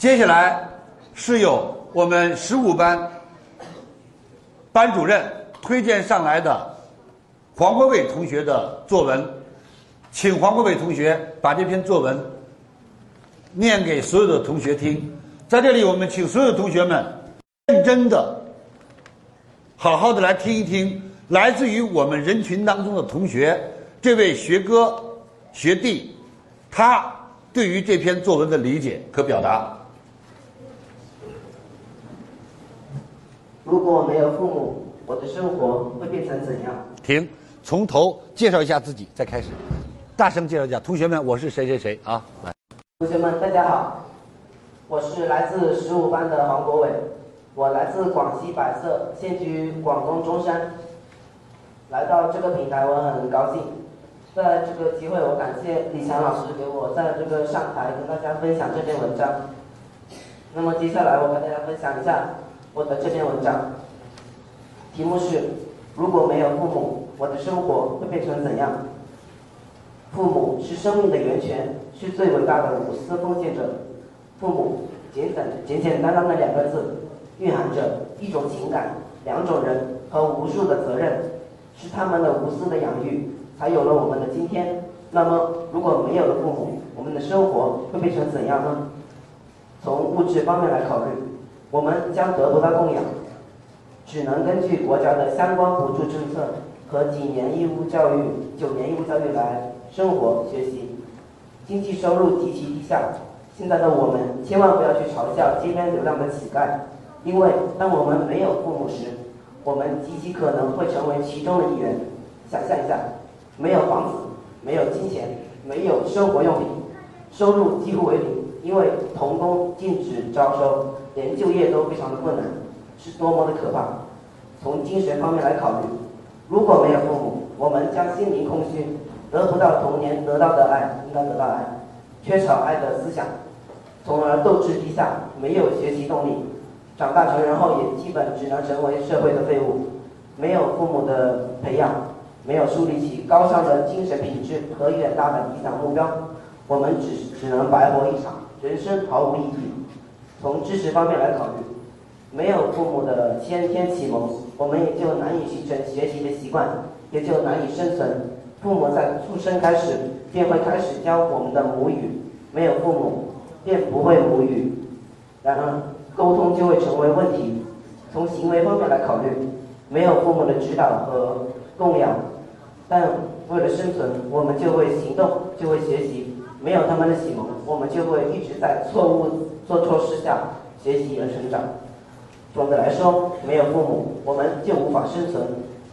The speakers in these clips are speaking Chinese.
接下来是由我们十五班班主任推荐上来的黄国伟同学的作文，请黄国伟同学把这篇作文念给所有的同学听。在这里，我们请所有的同学们认真的、好好的来听一听，来自于我们人群当中的同学，这位学哥、学弟，他对于这篇作文的理解和表达。如果没有父母，我的生活会变成怎样？停，从头介绍一下自己，再开始，大声介绍一下，同学们，我是谁谁谁啊？来，同学们，大家好，我是来自十五班的黄国伟，我来自广西百色，现居广东中山。来到这个平台，我很高兴。在这个机会，我感谢李强老师给我在这个上台跟大家分享这篇文章。那么接下来，我跟大家分享一下我的这篇文章，题目是：如果没有父母，我的生活会变成怎样？父母是生命的源泉，是最伟大的无私奉献者。父母简简简简单单的两个字，蕴含着一种情感、两种人和无数的责任，是他们的无私的养育，才有了我们的今天。那么，如果没有了父母，我们的生活会变成怎样呢？从物质方面来考虑，我们将得不到供养，只能根据国家的相关补助政策和几年义务教育、九年义务教育来生活学习，经济收入极其低下。现在的我们千万不要去嘲笑街边流浪的乞丐，因为当我们没有父母时，我们极其可能会成为其中的一员。想象一下，没有房子，没有金钱，没有生活用品，收入几乎为零，因为童工禁止招收，连就业都非常的困难，是多么的可怕。从精神方面来考虑，如果没有父母，我们将心灵空虚，得不到童年得到的爱，应该得到爱，缺少爱的思想。从而斗志低下，没有学习动力，长大成人后也基本只能成为社会的废物。没有父母的培养，没有树立起高尚的精神品质和远大的理想目标，我们只只能白活一场，人生毫无意义。从知识方面来考虑，没有父母的先天启蒙，我们也就难以形成学习的习惯，也就难以生存。父母在出生开始便会开始教我们的母语，没有父母。便不会母语，然而沟通就会成为问题。从行为方面来考虑，没有父母的指导和供养，但为了生存，我们就会行动，就会学习。没有他们的启蒙，我们就会一直在错误做错事下学习而成长。总的来说，没有父母，我们就无法生存。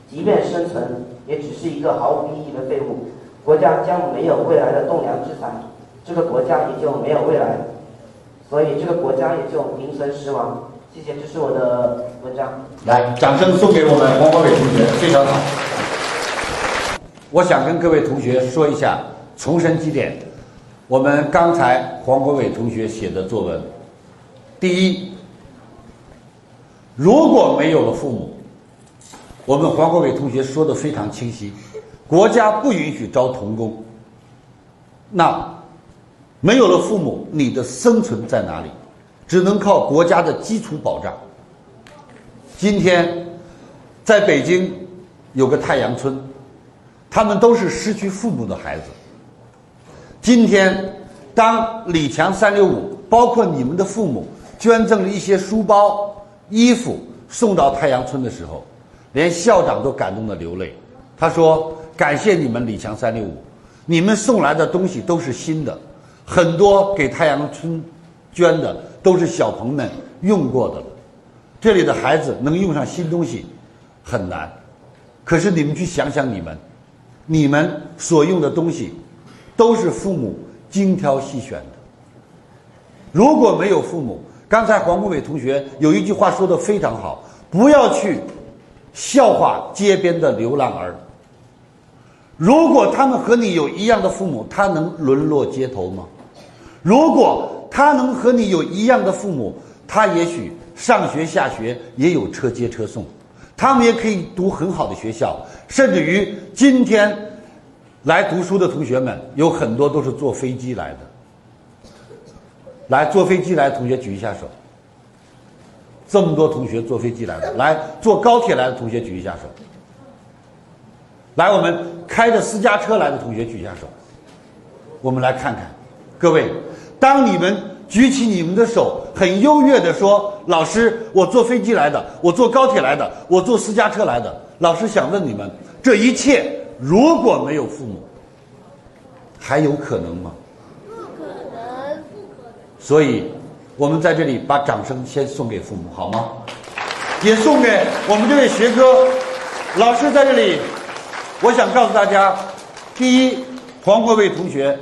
即便生存，也只是一个毫无意义的废物。国家将没有未来的栋梁之才。这个国家也就没有未来，所以这个国家也就名存实亡。谢谢，这是我的文章。来，掌声送给我们黄国伟同学，非常好。我想跟各位同学说一下，重申几点。我们刚才黄国伟同学写的作文，第一，如果没有了父母，我们黄国伟同学说的非常清晰，国家不允许招童工，那。没有了父母，你的生存在哪里？只能靠国家的基础保障。今天，在北京有个太阳村，他们都是失去父母的孩子。今天，当李强三六五包括你们的父母捐赠了一些书包、衣服送到太阳村的时候，连校长都感动的流泪。他说：“感谢你们李强三六五，你们送来的东西都是新的。”很多给太阳村捐的都是小朋友们用过的了，这里的孩子能用上新东西很难，可是你们去想想你们，你们所用的东西都是父母精挑细选的。如果没有父母，刚才黄国伟同学有一句话说的非常好，不要去笑话街边的流浪儿。如果他们和你有一样的父母，他能沦落街头吗？如果他能和你有一样的父母，他也许上学下学也有车接车送，他们也可以读很好的学校，甚至于今天来读书的同学们有很多都是坐飞机来的。来，坐飞机来的同学举一下手。这么多同学坐飞机来的，来坐高铁来的同学举一下手。来，我们开着私家车来的同学举一下手。我们来看看，各位，当你们举起你们的手，很优越的说：“老师，我坐飞机来的，我坐高铁来的，我坐私家车来的。”老师想问你们，这一切如果没有父母，还有可能吗？不可能，不可能。所以，我们在这里把掌声先送给父母，好吗？也送给我们这位学哥。老师在这里，我想告诉大家：第一，黄国伟同学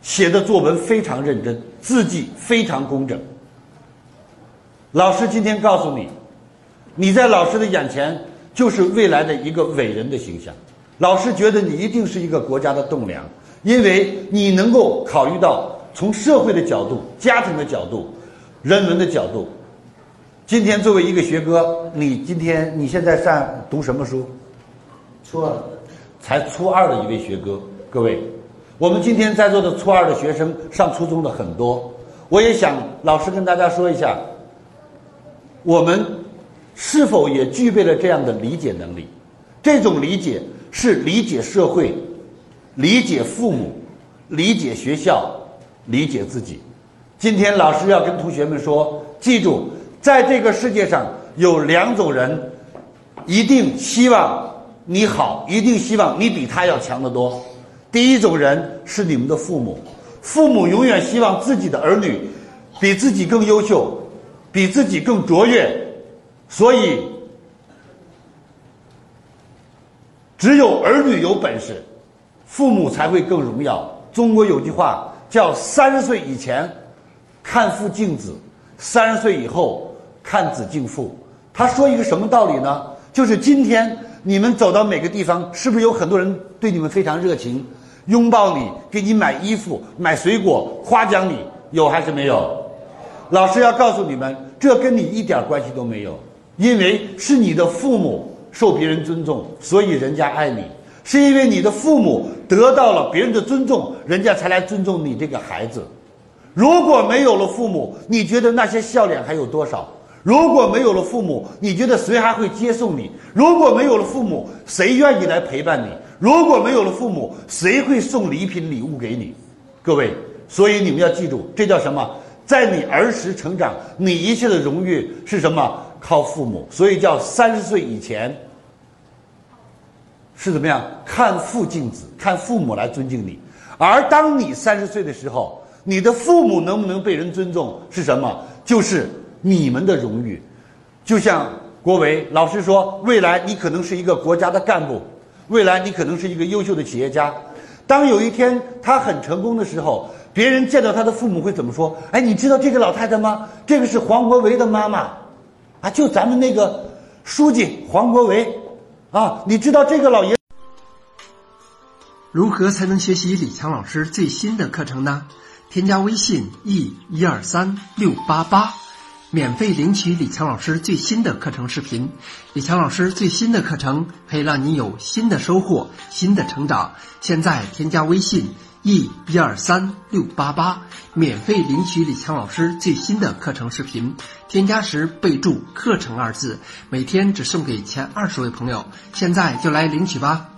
写的作文非常认真，字迹非常工整。老师今天告诉你，你在老师的眼前就是未来的一个伟人的形象。老师觉得你一定是一个国家的栋梁，因为你能够考虑到从社会的角度、家庭的角度、人文的角度。今天作为一个学哥，你今天你现在上读什么书？初二，才初二的一位学哥，各位，我们今天在座的初二的学生上初中的很多，我也想老师跟大家说一下，我们是否也具备了这样的理解能力？这种理解是理解社会、理解父母、理解学校、理解自己。今天老师要跟同学们说，记住，在这个世界上有两种人，一定希望你好，一定希望你比他要强得多。第一种人是你们的父母，父母永远希望自己的儿女比自己更优秀，比自己更卓越，所以只有儿女有本事，父母才会更荣耀。中国有句话叫“三十岁以前看父敬子，三十岁以后看子敬父”。他说一个什么道理呢？就是今天你们走到每个地方，是不是有很多人对你们非常热情，拥抱你，给你买衣服、买水果，夸奖你，有还是没有？老师要告诉你们，这跟你一点关系都没有，因为是你的父母受别人尊重，所以人家爱你；是因为你的父母得到了别人的尊重，人家才来尊重你这个孩子。如果没有了父母，你觉得那些笑脸还有多少？如果没有了父母，你觉得谁还会接送你？如果没有了父母，谁愿意来陪伴你？如果没有了父母，谁会送礼品礼物给你？各位，所以你们要记住，这叫什么？在你儿时成长，你一切的荣誉是什么？靠父母。所以叫三十岁以前是怎么样？看父敬子，看父母来尊敬你。而当你三十岁的时候，你的父母能不能被人尊重是什么？就是你们的荣誉。就像国维老师说，未来你可能是一个国家的干部，未来你可能是一个优秀的企业家。当有一天他很成功的时候，别人见到他的父母会怎么说？哎，你知道这个老太太吗？这个是黄国维的妈妈，啊，就咱们那个书记黄国维，啊，你知道这个老爷。如何才能学习李强老师最新的课程呢？添加微信 e 一二三六八八，免费领取李强老师最新的课程视频。李强老师最新的课程可以让你有新的收获、新的成长。现在添加微信 e 一二三六八八，免费领取李强老师最新的课程视频。添加时备注“课程”二字，每天只送给前二十位朋友。现在就来领取吧。